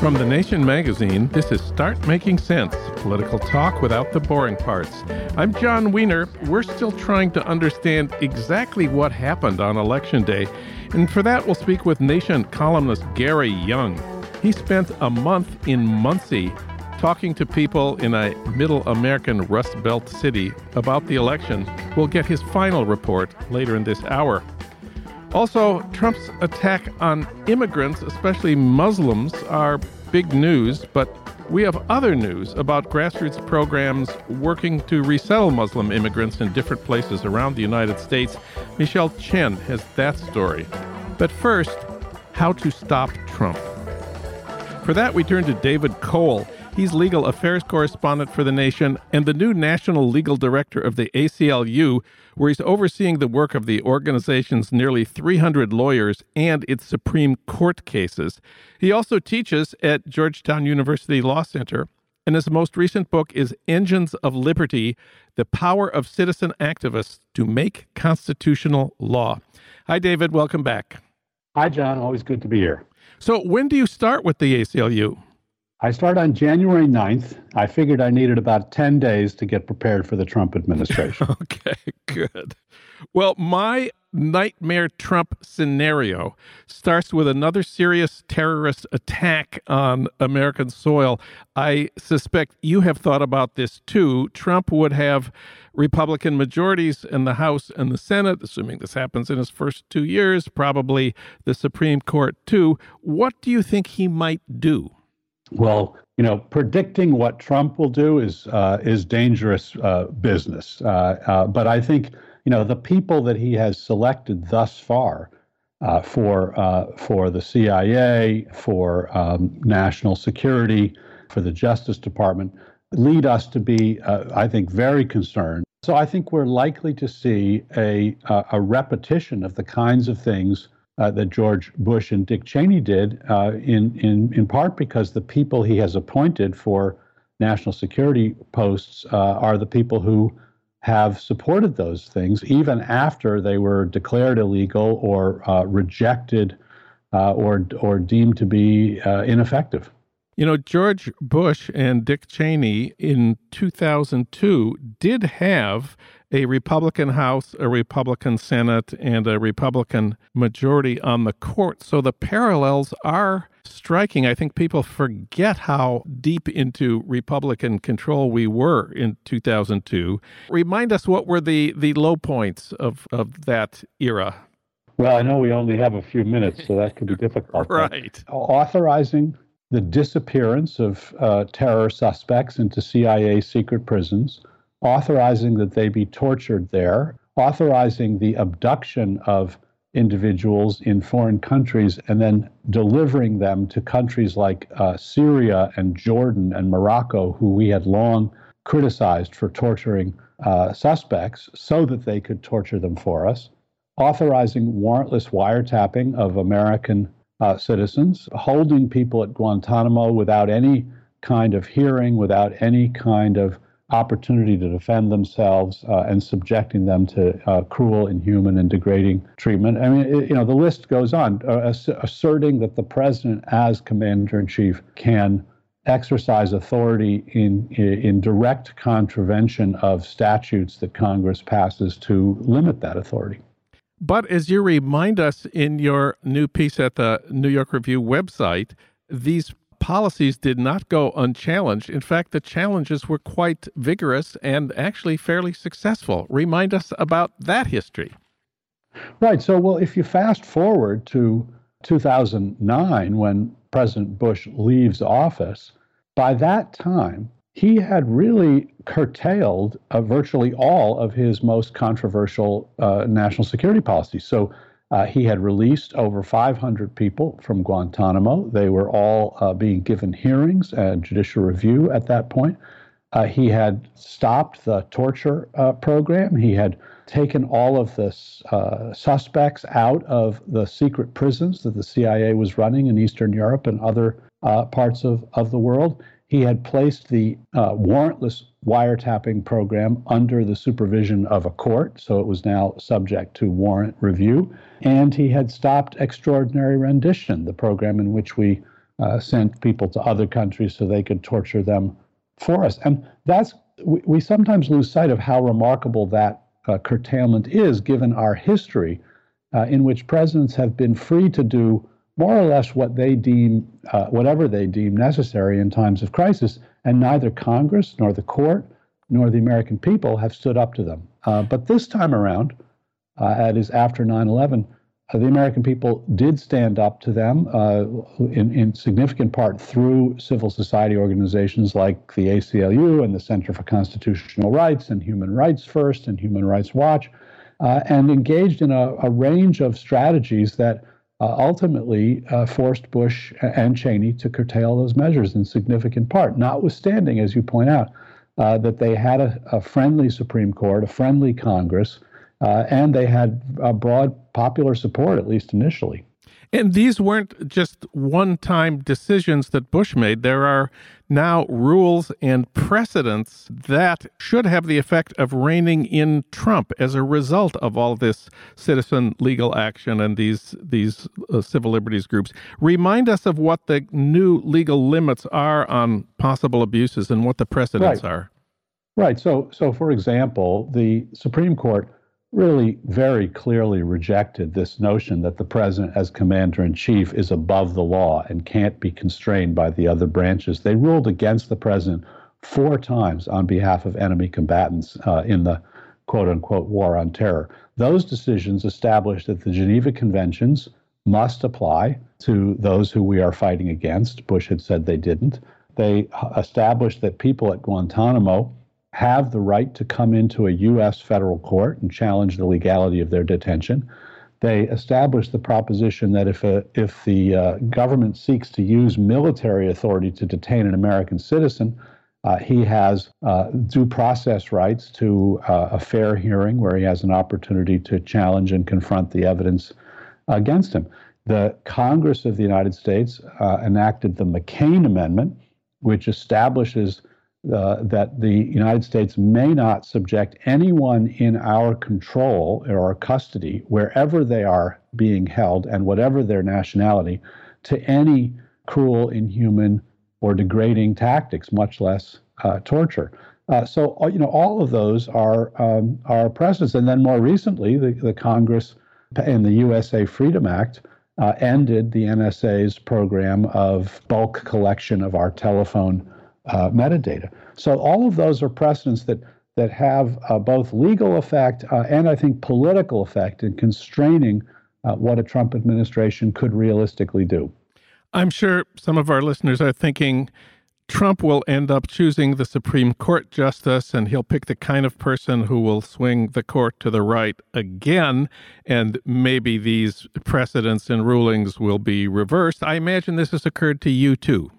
From The Nation magazine, this is Start Making Sense political talk without the boring parts. I'm Jon Wiener. We're still trying to understand exactly what happened on Election Day, and for that, we'll speak with Nation columnist Gary Younge. He spent a month in Muncie talking to people in a middle American Rust Belt city about the election. We'll get his final report later in this hour. Also, Trump's attack on immigrants, especially Muslims, are big news, but we have other news about grassroots programs working to resettle Muslim immigrants in different places around the United States. Michelle Chen has that story. But first, how to stop Trump. For that, we turn to David Cole. He's legal affairs correspondent for The Nation and the new national legal director of the ACLU, where he's overseeing the work of the organization's nearly 300 lawyers and its Supreme Court cases. He also teaches at Georgetown University Law Center, and his most recent book is Engines of Liberty The Power of Citizen Activists to Make Constitutional Law. Hi, David. Welcome back. Hi, Jon. Always good to be here. So, when do you start with the ACLU? I start on January 9th. I figured I needed about 10 days to get prepared for the Trump administration. okay, good. Well, my nightmare Trump scenario starts with another serious terrorist attack on American soil. I suspect you have thought about this too. Trump would have Republican majorities in the House and the Senate, assuming this happens in his first two years, probably the Supreme Court too. What do you think he might do? Well, you know, predicting what Trump will do is uh, is dangerous uh, business. Uh, uh but I think you know the people that he has selected thus far uh, for uh, for the CIA, for um, national security, for the Justice Department, lead us to be, I think, very concerned. So I think we're likely to see a a repetition of the kinds of things uh, that George Bush and Dick Cheney did, uh, in, in, in part because the people he has appointed for national security posts uh, are the people who have supported those things, even after they were declared illegal or uh, rejected uh, or, or deemed to be ineffective. You know, George Bush and Dick Cheney in 2002 did have a Republican House, a Republican Senate, and a Republican majority on the court. So the parallels are striking. I think people forget how deep into Republican control we were in 2002. Remind us what were the, the low points of, of that era? Well, I know we only have a few minutes, so that could be difficult. right. Authorizing the disappearance of uh, terror suspects into CIA secret prisons authorizing that they be tortured there, authorizing the abduction of individuals in foreign countries, and then delivering them to countries like uh, Syria and Jordan and Morocco, who we had long criticized for torturing uh, suspects so that they could torture them for us, authorizing warrantless wiretapping of American uh, citizens, holding people at Guantanamo without any kind of hearing, without any kind of opportunity to defend themselves uh, and subjecting them to uh, cruel, inhuman, and degrading treatment. I mean, it, you know, the list goes on, uh, ass- asserting that the president, as commander in chief, can exercise authority in, in direct contravention of statutes that Congress passes to limit that authority. But as you remind us in your new piece at the New York Review website, these policies did not go unchallenged. In fact, the challenges were quite vigorous and actually fairly successful. Remind us about that history. Right. So, well, if you fast forward to 2009, when President Bush leaves office, by that time, he had really curtailed uh, virtually all of his most controversial uh, national security policies. So uh, he had released over 500 people from Guantanamo. They were all uh, being given hearings and judicial review at that point. Uh, he had stopped the torture uh, program. He had taken all of the uh, suspects out of the secret prisons that the CIA was running in Eastern Europe and other uh, parts of, of the world. He had placed the uh, warrantless wiretapping program under the supervision of a court, so it was now subject to warrant review. And he had stopped extraordinary rendition, the program in which we uh, sent people to other countries so they could torture them for us. And that's we, we sometimes lose sight of how remarkable that uh, curtailment is, given our history, uh, in which presidents have been free to do more or less what they deem, uh, whatever they deem necessary in times of crisis, and neither Congress nor the court nor the American people have stood up to them. Uh, but this time around, uh, that is after 9 11, uh, the American people did stand up to them uh, in, in, significant part through civil society organizations like the ACLU and the Center for Constitutional Rights and Human Rights First and Human Rights Watch, uh, and engaged in a, a, range of strategies that uh, ultimately uh, forced Bush and Cheney to curtail those measures in significant part, notwithstanding, as you point out, uh, that they had a, a, friendly Supreme Court, a friendly Congress, uh, and they had broad popular support, at least initially. And these weren't just one time decisions that Bush made. There are now rules and precedents that should have the effect of reining in Trump as a result of all this citizen legal action and these these uh, civil liberties groups. Remind us of what the new legal limits are on possible abuses and what the precedents right. are. Right. So so for example, the Supreme Court really very clearly rejected this notion that the president, as commander in chief, is above the law and can't be constrained by the other branches. They ruled against the president four times on behalf of enemy combatants uh, in the quote unquote war on terror. Those decisions established that the Geneva Conventions must apply to those who we are fighting against. Bush had said they didn't. They established that people at Guantanamo have the right to come into a U.S. federal court and challenge the legality of their detention. They established the proposition that if, a, if the uh, government seeks to use military authority to detain an American citizen, uh, he has uh, due process rights to uh, a fair hearing where he has an opportunity to challenge and confront the evidence against him. The Congress of the United States uh, enacted the McCain Amendment, which establishes uh, that the United States may not subject anyone in our control or our custody, wherever they are being held and whatever their nationality, to any cruel, inhuman, or degrading tactics, much less uh, torture. Uh, so, uh, you know, all of those are um, are precedents. And then more recently, the, the Congress and the USA Freedom Act uh, ended the NSA's program of bulk collection of our telephone uh, metadata. So all of those are precedents that that have uh, both legal effect uh, and I think political effect in constraining uh, what a Trump administration could realistically do. I'm sure some of our listeners are thinking Trump will end up choosing the Supreme Court justice and he'll pick the kind of person who will swing the court to the right again. And maybe these precedents and rulings will be reversed. I imagine this has occurred to you too.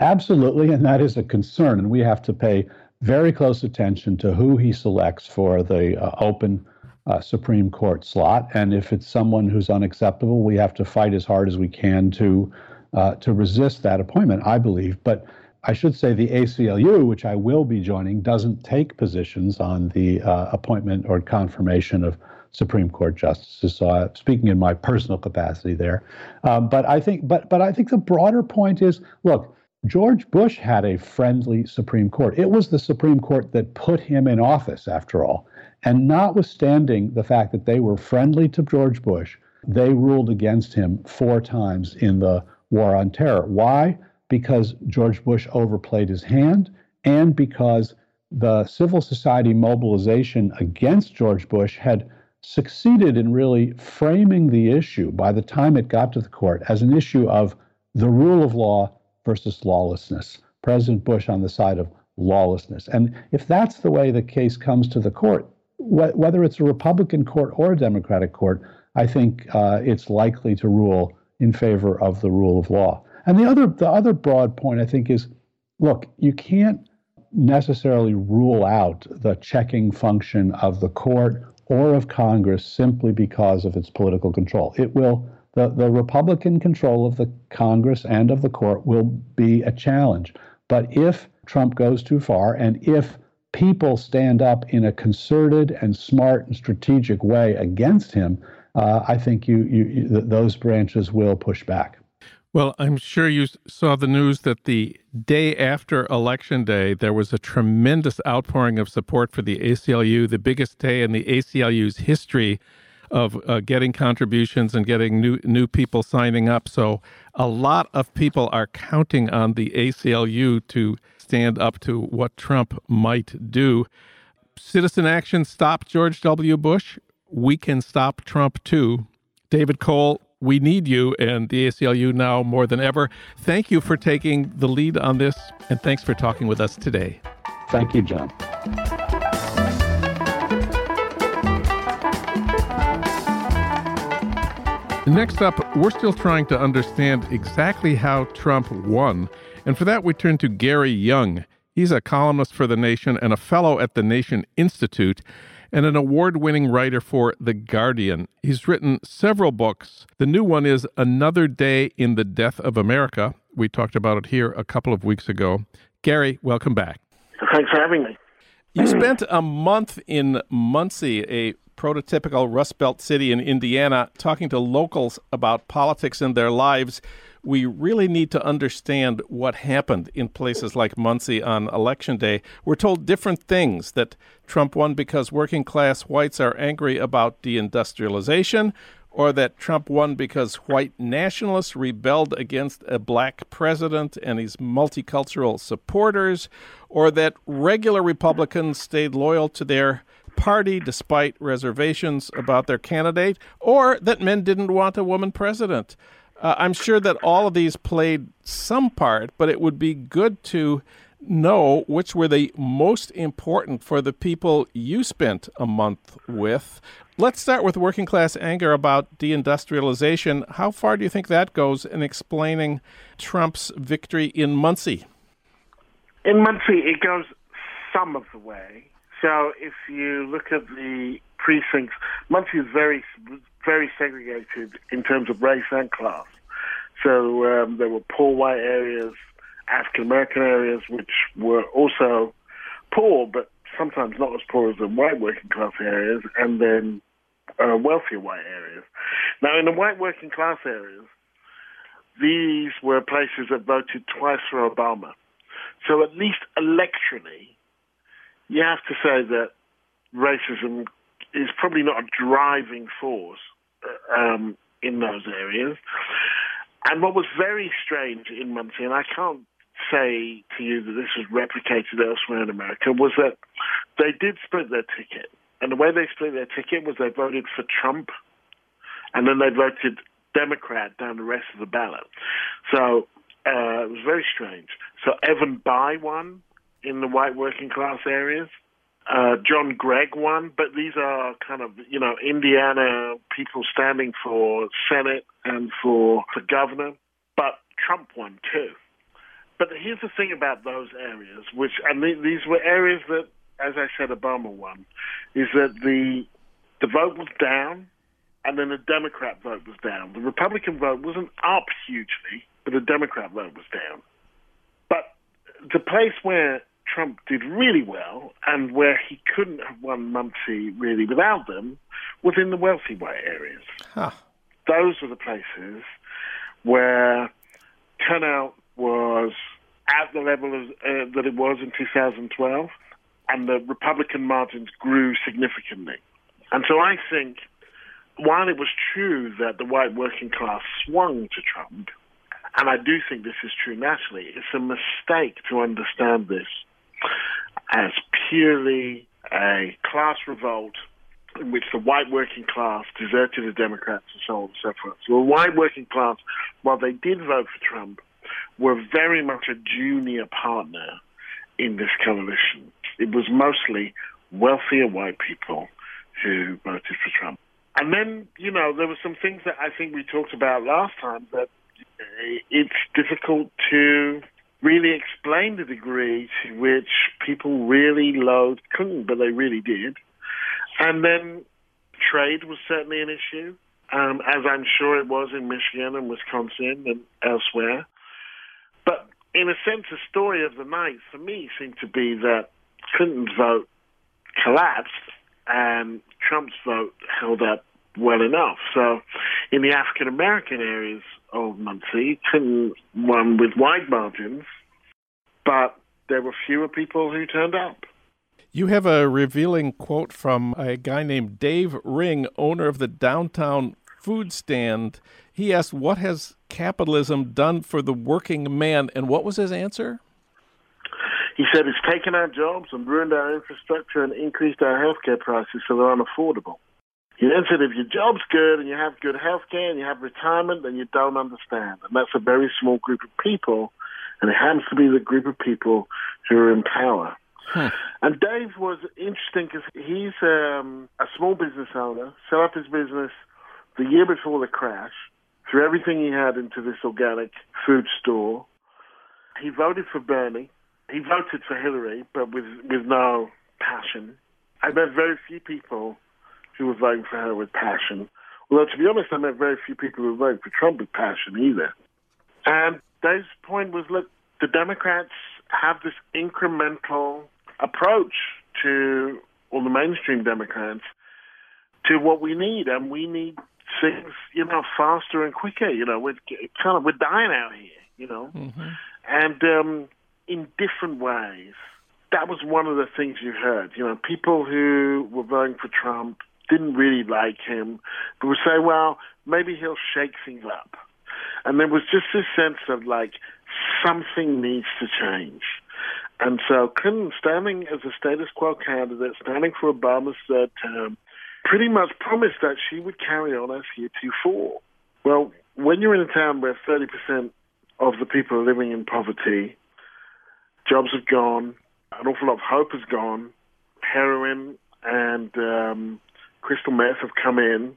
Absolutely, and that is a concern, and we have to pay very close attention to who he selects for the uh, open uh, Supreme Court slot. And if it's someone who's unacceptable, we have to fight as hard as we can to uh, to resist that appointment. I believe, but I should say the ACLU, which I will be joining, doesn't take positions on the uh, appointment or confirmation of Supreme Court justices. So, uh, speaking in my personal capacity there, um, but I think, but but I think the broader point is, look George Bush had a friendly Supreme Court. It was the Supreme Court that put him in office, after all. And notwithstanding the fact that they were friendly to George Bush, they ruled against him four times in the war on terror. Why? Because George Bush overplayed his hand and because the civil society mobilization against George Bush had succeeded in really framing the issue by the time it got to the court as an issue of the rule of law versus lawlessness. President Bush on the side of lawlessness. And if that's the way the case comes to the court, wh- whether it's a Republican court or a Democratic court, I think uh, it's likely to rule in favor of the rule of law. And the other the other broad point I think is, look, you can't necessarily rule out the checking function of the court or of Congress simply because of its political control. It will the, the Republican control of the Congress and of the court will be a challenge. But if Trump goes too far and if people stand up in a concerted and smart and strategic way against him, uh, I think you, you, you, those branches will push back. Well, I'm sure you saw the news that the day after Election Day, there was a tremendous outpouring of support for the ACLU, the biggest day in the ACLU's history of uh, getting contributions and getting new new people signing up. So a lot of people are counting on the ACLU to stand up to what Trump might do. Citizen Action Stop George W. Bush. We can stop Trump too. David Cole, we need you and the ACLU now more than ever. Thank you for taking the lead on this, and thanks for talking with us today. Thank you, Jon. Next up, we're still trying to understand exactly how Trump won. And for that, we turn to Gary Younge. He's a columnist for The Nation and a fellow at the Nation Institute and an award winning writer for The Guardian. He's written several books. The new one is Another Day in the Death of America. We talked about it here a couple of weeks ago. Gary, welcome back. Thanks for having me. You hmm. spent a month in Muncie, a prototypical Rust Belt city in Indiana, talking to locals about politics and their lives, we really need to understand what happened in places like Muncie on election day. We're told different things that Trump won because working class whites are angry about deindustrialization, or that Trump won because white nationalists rebelled against a black president and his multicultural supporters, or that regular Republicans stayed loyal to their party despite reservations about their candidate, or that men didn't want a woman president. Uh, I'm sure that all of these played some part, but it would be good to know which were the most important for the people you spent a month with. Let's start with working class anger about deindustrialization. How far do you think that goes in explaining Trump's victory in Muncie? In Muncie, it goes some of the way. So if you look at the precincts, Muncie is very, very segregated in terms of race and class. So um, there were poor white areas, African American areas, which were also poor, but sometimes not as poor as the white working class areas, and then uh, wealthier white areas. Now, in the white working class areas, these were places that voted twice for Obama. So at least electorally, you have to say that racism is probably not a driving force uh, um, in those areas. And what was very strange in Muncie, and I can't say to you that this was replicated elsewhere in America, was that they did split their ticket. And the way they split their ticket was they voted for Trump, and then they voted Democrat down the rest of the ballot. So uh, it was very strange. So Evan Bayh won in the white working class areas. Uh, John Gregg won, but these are kind of you know Indiana people standing for Senate and for for governor. But Trump won too. But here's the thing about those areas, which and these were areas that, as I said, Obama won, is that the the vote was down, and then the Democrat vote was down. The Republican vote wasn't up hugely, but the Democrat vote was down. But the place where Trump did really well and where he couldn't have won Muncie really without them was in the wealthy white areas. Huh. Those were the places where turnout was at the level of, uh, that it was in 2012, and the Republican margins grew significantly. And so I think while it was true that the white working class swung to Trump, and I do think this is true nationally, it's a mistake to understand this as purely a class revolt in which the white working class deserted the Democrats and so on and so forth. So the white working class, while they did vote for Trump, were very much a junior partner in this coalition. It was mostly wealthier white people who voted for Trump. And then, you know, there were some things that I think we talked about last time that it's difficult to really explain the degree to which people really loathed Clinton, but they really did. And then trade was certainly an issue, um, as I'm sure it was in Michigan and Wisconsin and elsewhere. But in a sense, the story of the night for me seemed to be that Clinton's vote collapsed and Trump's vote held up well enough. So in the African American areas of Muncie, Clinton won with wide margins, but there were fewer people who turned up. You have a revealing quote from a guy named Dave Ring, owner of the downtown food stand. He asked, What has capitalism done for the working man? And what was his answer? He said it's taken our jobs and ruined our infrastructure and increased our healthcare prices so they're unaffordable. He then said if your job's good and you have good healthcare and you have retirement, then you don't understand. And that's a very small group of people, and it happens to be the group of people who are in power. Hmm. And Dave was interesting because he's um, a small business owner, set up his business the year before the crash, threw everything he had into this organic food store. He voted for Bernie he voted for Hillary, but with with no passion. I met very few people who were voting for her with passion. Although, to be honest, I met very few people who were voting for Trump with passion either. And Dave's point was, look, the Democrats have this incremental approach to, or the mainstream Democrats, to what we need, and we need things, you know, faster and quicker. You know, we're kind of we're dying out here, you know, mm-hmm. and um, in different ways. That was one of the things you heard. You know, people who were voting for Trump didn't really like him, but would say, well, maybe he'll shake things up. And there was just this sense of like something needs to change. And so Clinton, standing as a status quo candidate, standing for Obama's third term, pretty much promised that she would carry on as heretofore. Well, when you're in a town where 30% of the people are living in poverty, jobs have gone, an awful lot of hope has gone, heroin and um, crystal meth have come in.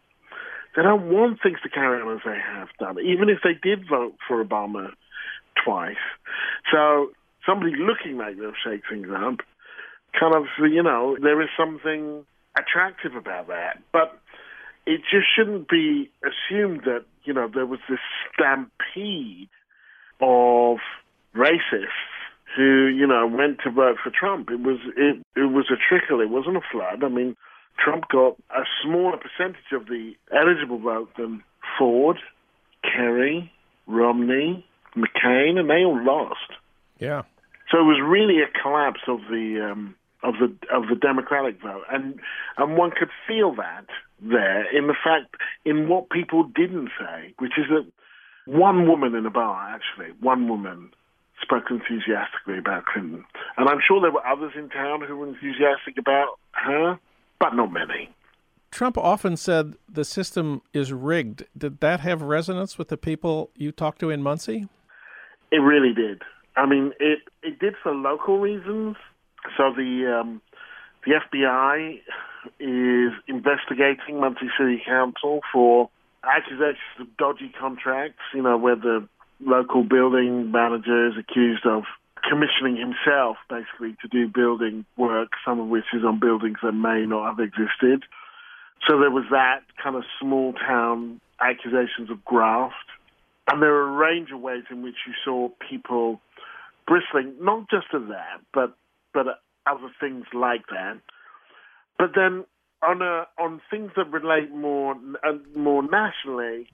They don't want things to carry on as they have done, even if they did vote for Obama twice. So somebody looking like they'll shake things up, kind of, you know, there is something attractive about that. But it just shouldn't be assumed that, you know, there was this stampede of racists who, you know, went to vote for Trump. It was it it was a trickle. It wasn't a flood. I mean, Trump got a smaller percentage of the eligible vote than Ford, Kerry, Romney, McCain, and they all lost. Yeah. So it was really a collapse of the um, of the of the Democratic vote, and and one could feel that there in the fact in what people didn't say, which is that one woman in a bar, actually, one woman spoke enthusiastically about Clinton. And I'm sure there were others in town who were enthusiastic about her, but not many. Trump often said the system is rigged. Did that have resonance with the people you talked to in Muncie? It really did. I mean, it it did for local reasons. So the um, the FBI is investigating Muncie City Council for accusations of dodgy contracts. You know, where the local building manager is accused of commissioning himself basically to do building work, some of which is on buildings that may not have existed. So there was that kind of small town accusations of graft. And there are a range of ways in which you saw people bristling, not just of that, but but other things like that. But then on a, on things that relate more uh, more nationally,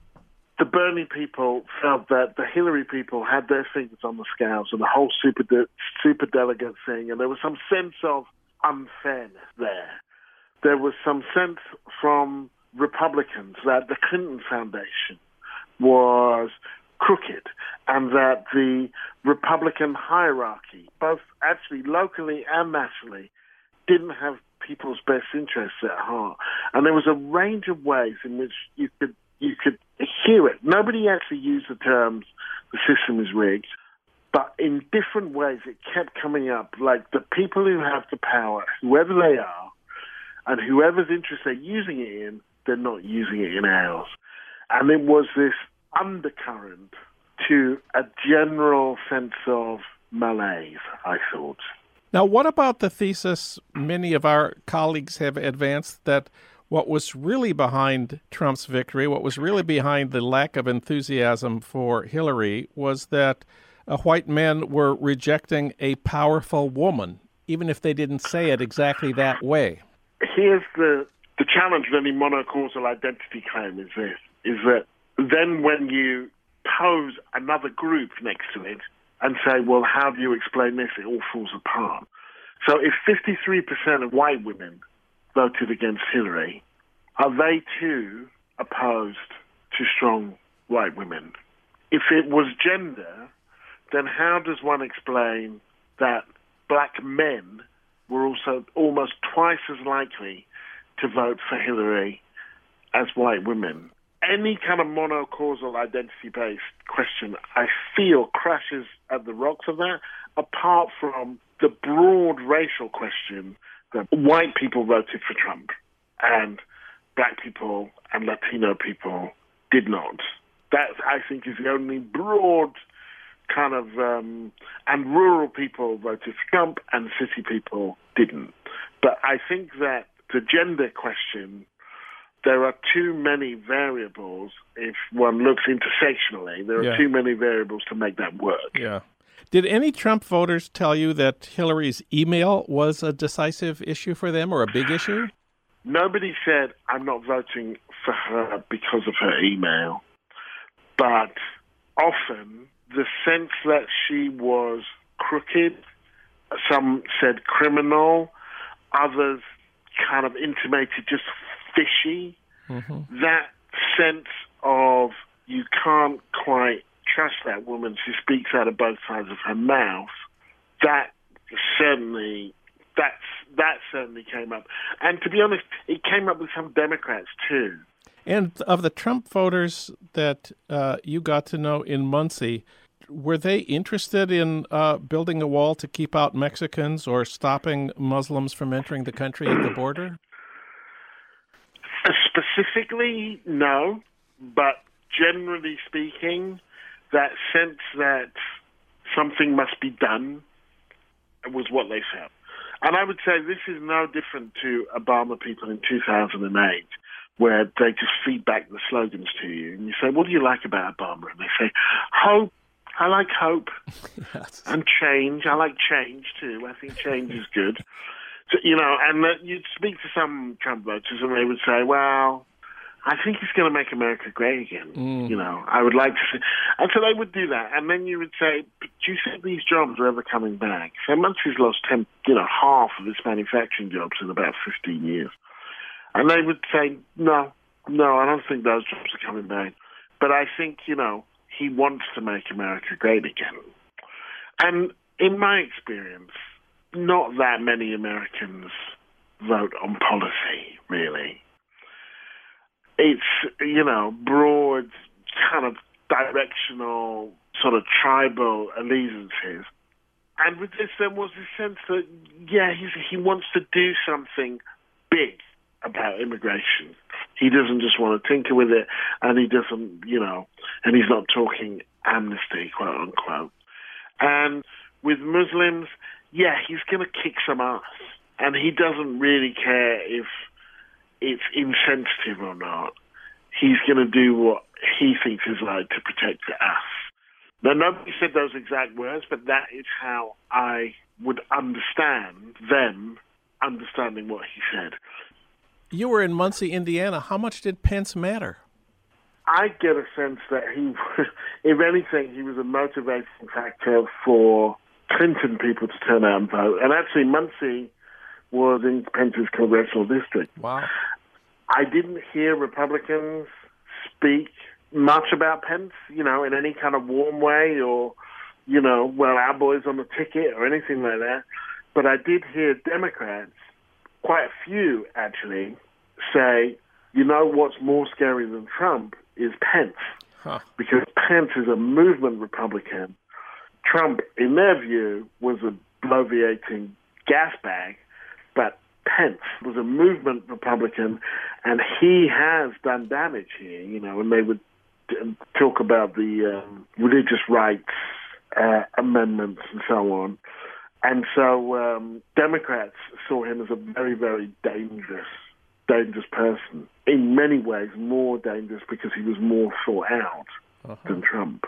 the Bernie people felt that the Hillary people had their fingers on the scales and the whole super de- super delegate thing, and there was some sense of unfairness there. There was some sense from Republicans that the Clinton Foundation was crooked and that the Republican hierarchy, both actually locally and nationally, didn't have people's best interests at heart. And there was a range of ways in which you could you could hear it. Nobody actually used the terms "the system is rigged," But in different ways, it kept coming up. Like the people who have the power, whoever they are, and whoever's interest they're using it in, they're not using it in ours. And it was this undercurrent to a general sense of malaise, I thought. Now, what about the thesis many of our colleagues have advanced that what was really behind Trump's victory, what was really behind the lack of enthusiasm for Hillary, was that uh, white men were rejecting a powerful woman, even if they didn't say it exactly that way? Here's the, the challenge with any monocausal identity claim is this, is that then when you pose another group next to it, and say, well, how do you explain this? It all falls apart. So if 53% of white women voted against Hillary, are they too opposed to strong white women? If it was gender, then how does one explain that black men were also almost twice as likely to vote for Hillary as white women? any kind of monocausal identity based question, I feel crashes at the rocks of that, apart from the broad racial question that white people voted for Trump and black people and Latino people did not. That, I think, is the only broad kind of, um, and rural people voted for Trump and city people didn't. But I think that the gender question there are too many variables if one looks intersectionally. There are yeah. too many variables to make that work. Yeah. Did any Trump voters tell you that Hillary's email was a decisive issue for them or a big issue? Nobody said, I'm not voting for her because of her email. But often the sense that she was crooked, some said criminal, others kind of intimated just fishy. Mm-hmm. That sense of you can't quite trust that woman. She speaks out of both sides of her mouth. That certainly that's that certainly came up. And to be honest, it came up with some Democrats too. And of the Trump voters that uh, you got to know in Muncie, were they interested in uh, building a wall to keep out Mexicans or stopping Muslims from entering the country at the border? Specifically, no, but generally speaking, that sense that something must be done was what they felt. And I would say this is no different to Obama people in 2008, where they just feed back the slogans to you. And you say, What do you like about Obama? And they say, Hope. I like hope yes. and change. I like change too. I think change is good you know, and that you'd speak to some Trump voters and they would say, well, I think he's going to make America great again. Mm. You know, I would like to see. And so they would do that. And then you would say, do you think these jobs are ever coming back? So Muncie's lost 10, you know, half of its manufacturing jobs in about 15 years. And they would say, no, no, I don't think those jobs are coming back. But I think, you know, he wants to make America great again. And in my experience, not that many Americans vote on policy, really. It's, you know, broad, kind of directional, sort of tribal allegiances. And with this, there was this sense that, yeah, he wants to do something big about immigration. He doesn't just want to tinker with it, and he doesn't, you know, and he's not talking amnesty, quote unquote. And with Muslims, yeah, he's going to kick some ass, and he doesn't really care if it's insensitive or not. He's going to do what he thinks is right to protect us. Now, nobody said those exact words, but that is how I would understand them understanding what he said. You were in Muncie, Indiana. How much did Pence matter? I get a sense that he, if anything, he was a motivating factor for Clinton people to turn out and vote. And actually, Muncie was in Pence's congressional district. Wow. I didn't hear Republicans speak much about Pence, you know, in any kind of warm way or, you know, well, our boys on the ticket or anything like that. But I did hear Democrats, quite a few actually, say, you know what's more scary than Trump is Pence. Huh. Because Pence is a movement Republican Trump, in their view, was a bloviating gas bag, but Pence was a movement Republican, and he has done damage here. You know, and they would talk about the um, religious rights uh, amendments and so on. And so um, Democrats saw him as a very, very dangerous, dangerous person. In many ways, more dangerous because he was more thought out uh-huh. than Trump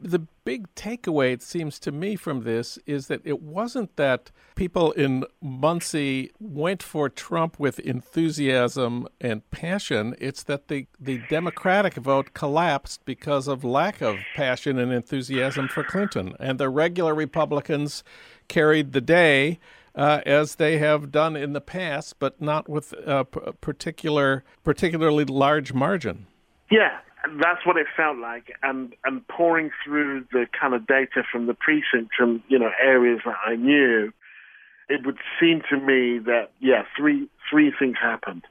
the big takeaway, it seems to me, from this is that it wasn't that people in Muncie went for Trump with enthusiasm and passion. It's that the, the Democratic vote collapsed because of lack of passion and enthusiasm for Clinton. And the regular Republicans carried the day. Uh, as they have done in the past, but not with a particular, particularly large margin. Yeah, that's what it felt like. And and pouring through the kind of data from the precinct from you know areas that I knew, it would seem to me that yeah, three three things happened.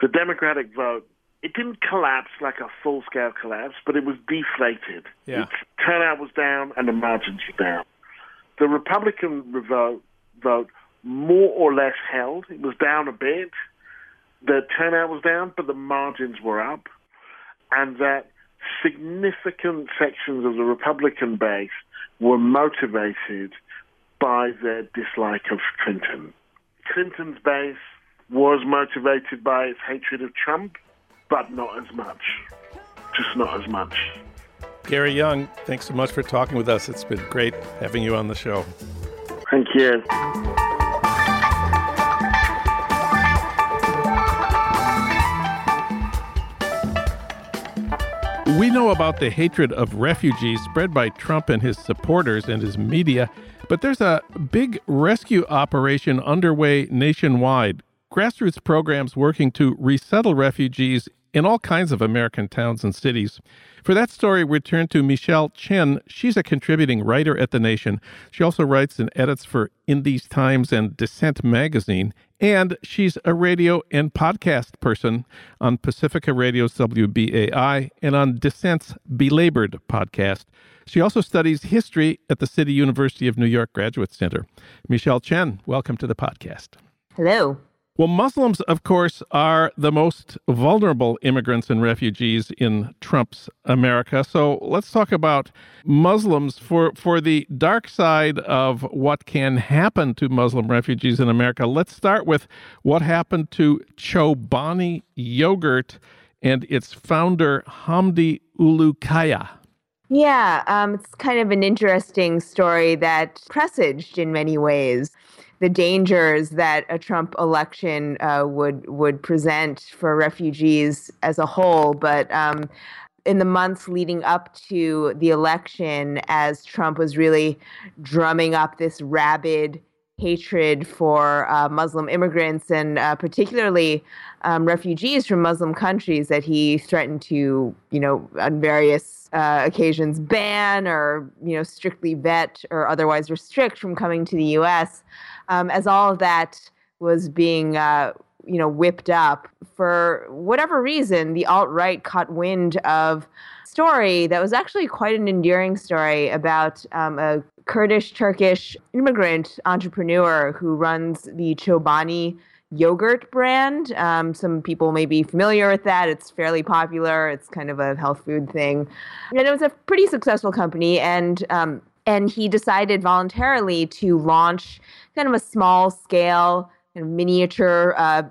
The Democratic vote it didn't collapse like a full scale collapse, but it was deflated. Yeah. Its turnout was down and the margins were down. The Republican vote vote more or less held. It was down a bit. The turnout was down, but the margins were up and that significant sections of the Republican base were motivated by their dislike of Clinton. Clinton's base was motivated by its hatred of Trump, but not as much. Just not as much. Gary Younge, thanks so much for talking with us. It's been great having you on the show. Thank you. We know about the hatred of refugees spread by Trump and his supporters and his media, but there's a big rescue operation underway nationwide. Grassroots programs working to resettle refugees in all kinds of American towns and cities. For that story, we turn to Michelle Chen. She's a contributing writer at The Nation. She also writes and edits for In These Times and Dissent magazine. And she's a radio and podcast person on Pacifica Radio's WBAI and on Dissent's Belabored podcast. She also studies history at the City University of New York Graduate Center. Michelle Chen, welcome to the podcast. Hello. Well, Muslims, of course, are the most vulnerable immigrants and refugees in Trump's America. So let's talk about Muslims for, for the dark side of what can happen to Muslim refugees in America. Let's start with what happened to Chobani Yogurt and its founder, Hamdi Ulukaya. Yeah, um, it's kind of an interesting story that presaged in many ways the dangers that a Trump election uh, would would present for refugees as a whole. But um, in the months leading up to the election, as Trump was really drumming up this rabid hatred for uh, Muslim immigrants and uh, particularly um, refugees from Muslim countries that he threatened to, you know, on various uh, occasions ban or, you know, strictly vet or otherwise restrict from coming to the U.S um, as all of that was being uh, you know whipped up for whatever reason the alt-right caught wind of story that was actually quite an endearing story about um, a kurdish turkish immigrant entrepreneur who runs the chobani yogurt brand. Um, some people may be familiar with that. It's fairly popular. It's kind of a health food thing. And it was a pretty successful company. And um, and he decided voluntarily to launch kind of a small scale, kind of miniature uh,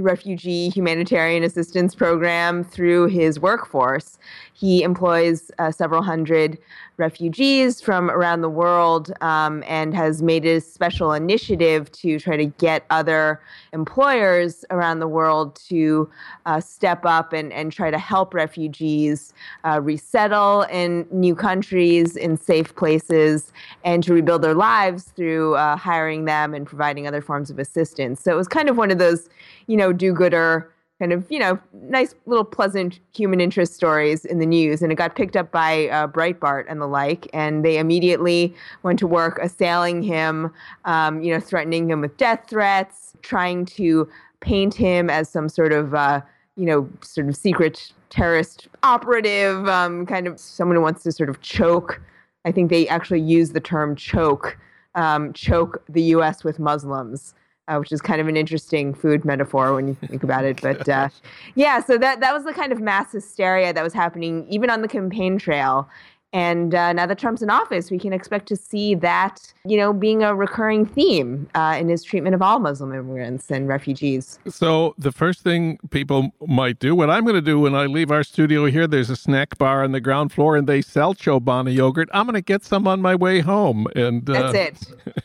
refugee humanitarian assistance program through his workforce. He employs uh, several hundred refugees from around the world um, and has made a special initiative to try to get other employers around the world to uh, step up and, and try to help refugees uh, resettle in new countries, in safe places, and to rebuild their lives through uh, hiring them and providing other forms of assistance. So it was kind of one of those, you know, do gooder kind of you know nice little pleasant human interest stories in the news and it got picked up by uh, breitbart and the like and they immediately went to work assailing him um, you know threatening him with death threats trying to paint him as some sort of uh, you know sort of secret terrorist operative um, kind of someone who wants to sort of choke I think they actually use the term choke, um, choke the U.S. with Muslims. Uh, which is kind of an interesting food metaphor when you think about it. But uh, yeah, so that that was the kind of mass hysteria that was happening even on the campaign trail. And uh, now that Trump's in office, we can expect to see that, you know, being a recurring theme uh, in his treatment of all Muslim immigrants and refugees. So the first thing people might do, what I'm going to do when I leave our studio here, there's a snack bar on the ground floor, and they sell Chobani yogurt. I'm going to get some on my way home. And uh, that's it.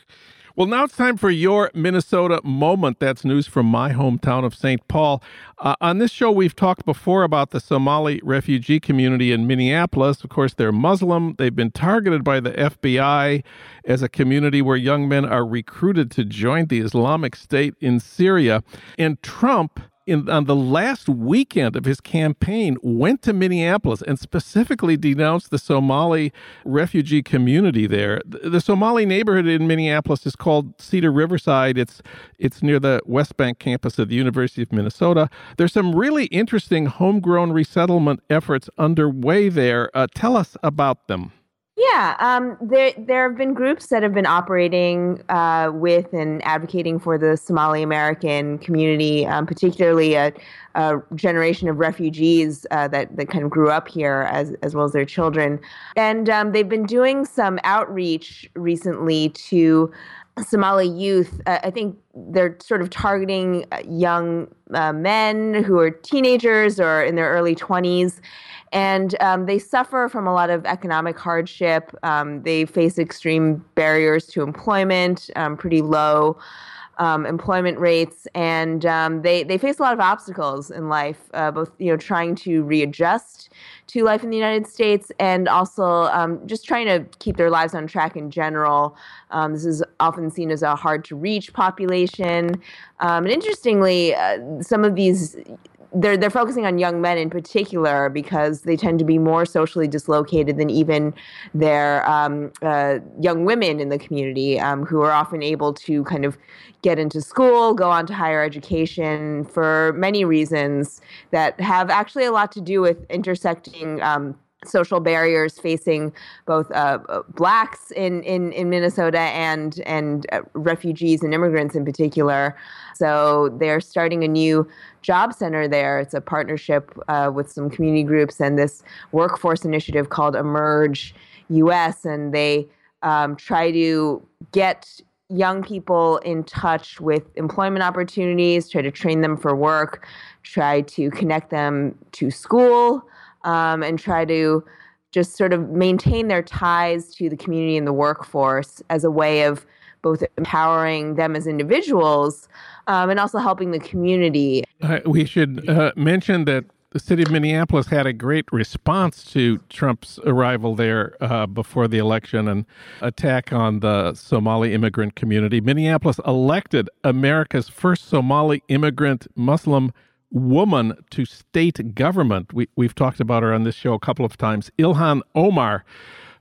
Well, now it's time for your Minnesota moment. That's news from my hometown of St. Paul. Uh, on this show, we've talked before about the Somali refugee community in Minneapolis. Of course, they're Muslim. They've been targeted by the FBI as a community where young men are recruited to join the Islamic State in Syria. And Trump in, on the last weekend of his campaign went to Minneapolis and specifically denounced the Somali refugee community there. The, the Somali neighborhood in Minneapolis is called Cedar Riverside. It's it's near the West Bank campus of the University of Minnesota. There's some really interesting homegrown resettlement efforts underway there. Uh, tell us about them. Yeah, um, there there have been groups that have been operating uh, with and advocating for the Somali American community, um, particularly a, a, generation of refugees uh, that that kind of grew up here, as as well as their children, and um, they've been doing some outreach recently to Somali youth. Uh, I think they're sort of targeting uh, young uh, men who are teenagers or in their early twenties and um, they suffer from a lot of economic hardship. Um, they face extreme barriers to employment, um, pretty low um, employment rates, and um, they they face a lot of obstacles in life, uh, both you know trying to readjust to life in the United States and also um, just trying to keep their lives on track in general. this is often seen as a hard to reach population, and interestingly, uh, some of these they're they're focusing on young men in particular because they tend to be more socially dislocated than even their um, uh, young women in the community um, who are often able to kind of get into school, go on to higher education for many reasons that have actually a lot to do with intersecting. Um, social barriers facing both uh, blacks in, in, in Minnesota and and uh, refugees and immigrants in particular. So they're starting a new job center there. It's a partnership uh, with some community groups and this workforce initiative called Emerge US, and they um, try to get young people in touch with employment opportunities, try to train them for work, try to connect them to school um, and try to just sort of maintain their ties to the community and the workforce as a way of both empowering them as individuals um, and also helping the community. Uh, we should uh, mention that the city of Minneapolis had a great response to Trump's arrival there uh, before the election and attack on the Somali immigrant community. Minneapolis elected America's first Somali immigrant Muslim woman to state government. We, we've talked about her on this show a couple of times. Ilhan Omar.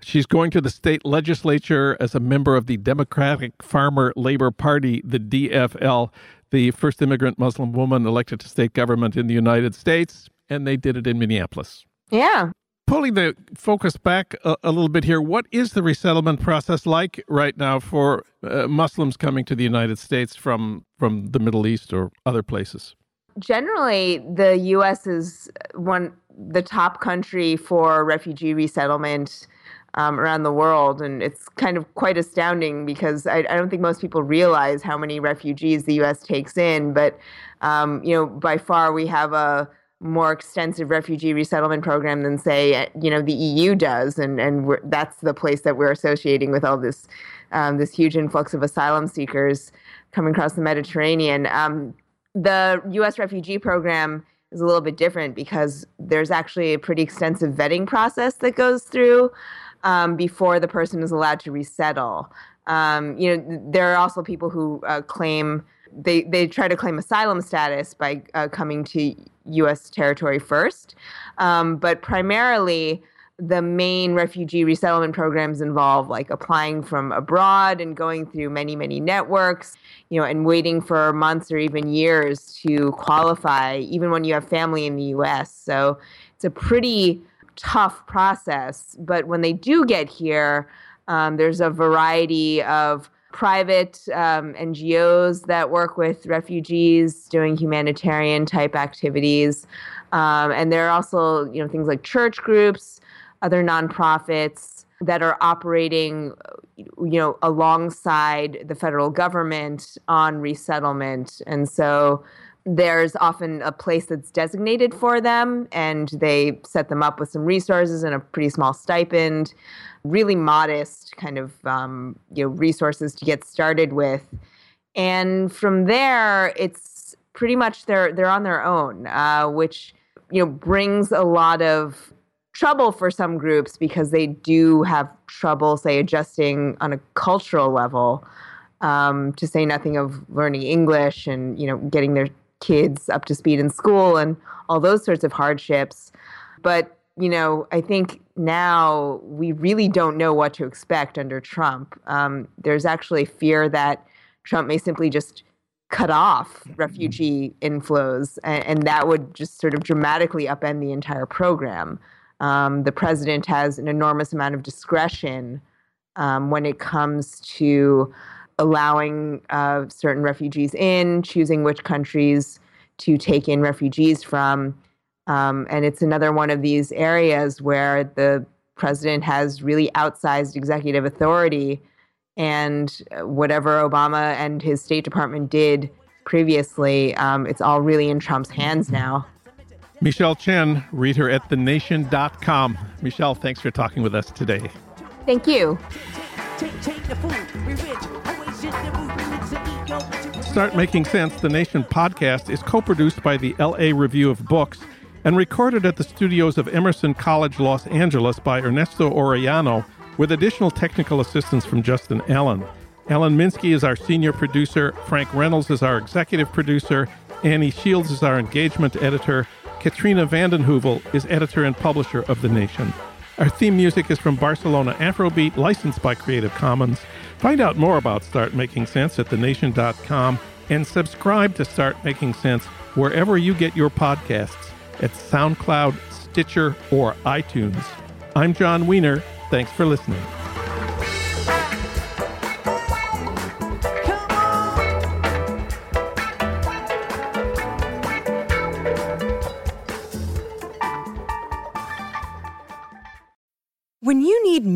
She's going to the state legislature as a member of the Democratic Farmer Labor Party, the DFL, the first immigrant Muslim woman elected to state government in the United States, and they did it in Minneapolis. Yeah. Pulling the focus back a, a little bit here, what is the resettlement process like right now for uh, Muslims coming to the United States from from the Middle East or other places? Generally the U.S. is one the top country for refugee resettlement um, around the world, and it's kind of quite astounding because I, I, don't think most people realize how many refugees the U.S. takes in. But um, you know, by far we have a more extensive refugee resettlement program than say you know the EU does, and and that's the place that we're associating with all this um, this huge influx of asylum seekers coming across the Mediterranean. Um, the U.S. refugee program is a little bit different because there's actually a pretty extensive vetting process that goes through um, before the person is allowed to resettle. Um, you know, there are also people who uh, claim they they try to claim asylum status by uh, coming to U.S. territory first, um, but primarily the main refugee resettlement programs involve like applying from abroad and going through many many networks you know and waiting for months or even years to qualify even when you have family in the US so it's a pretty tough process. But when they do get here, um, there's a variety of private um, NGOs that work with refugees doing humanitarian type activities. Um, and there are also, you know, things like church groups, other nonprofits that are operating, you know, alongside the federal government on resettlement. And so there's often a place that's designated for them, and they set them up with some resources and a pretty small stipend, really modest kind of um, you know resources to get started with. And from there, it's pretty much they're they're on their own, uh, which you know brings a lot of trouble for some groups because they do have trouble, say, adjusting on a cultural level. Um, to say nothing of learning English and you know getting their kids up to speed in school and all those sorts of hardships. But, you know, I think now we really don't know what to expect under Trump. Um, there's actually fear that Trump may simply just cut off refugee inflows, and, and that would just sort of dramatically upend the entire program. Um, the president has an enormous amount of discretion um, when it comes to allowing uh, certain refugees in, choosing which countries to take in refugees from. Um, and it's another one of these areas where the president has really outsized executive authority. And whatever Obama and his State Department did previously, um, it's all really in Trump's hands now. Michelle Chen, read her at thenation.com. Michelle, thanks for talking with us today. Thank you. Start Making Sense, the Nation podcast, is co produced by the LA Review of Books and recorded at the studios of Emerson College Los Angeles by Ernesto Orellano with additional technical assistance from Justin Allen. Alan Minsky is our senior producer, Frank Reynolds is our executive producer, Annie Shields is our engagement editor, Katrina vanden Heuvel is editor and publisher of The Nation. Our theme music is from Barcelona Afrobeat, licensed by Creative Commons. Find out more about Start Making Sense at thenation.com and subscribe to Start Making Sense wherever you get your podcasts at SoundCloud, Stitcher, or iTunes. I'm Jon Wiener. Thanks for listening.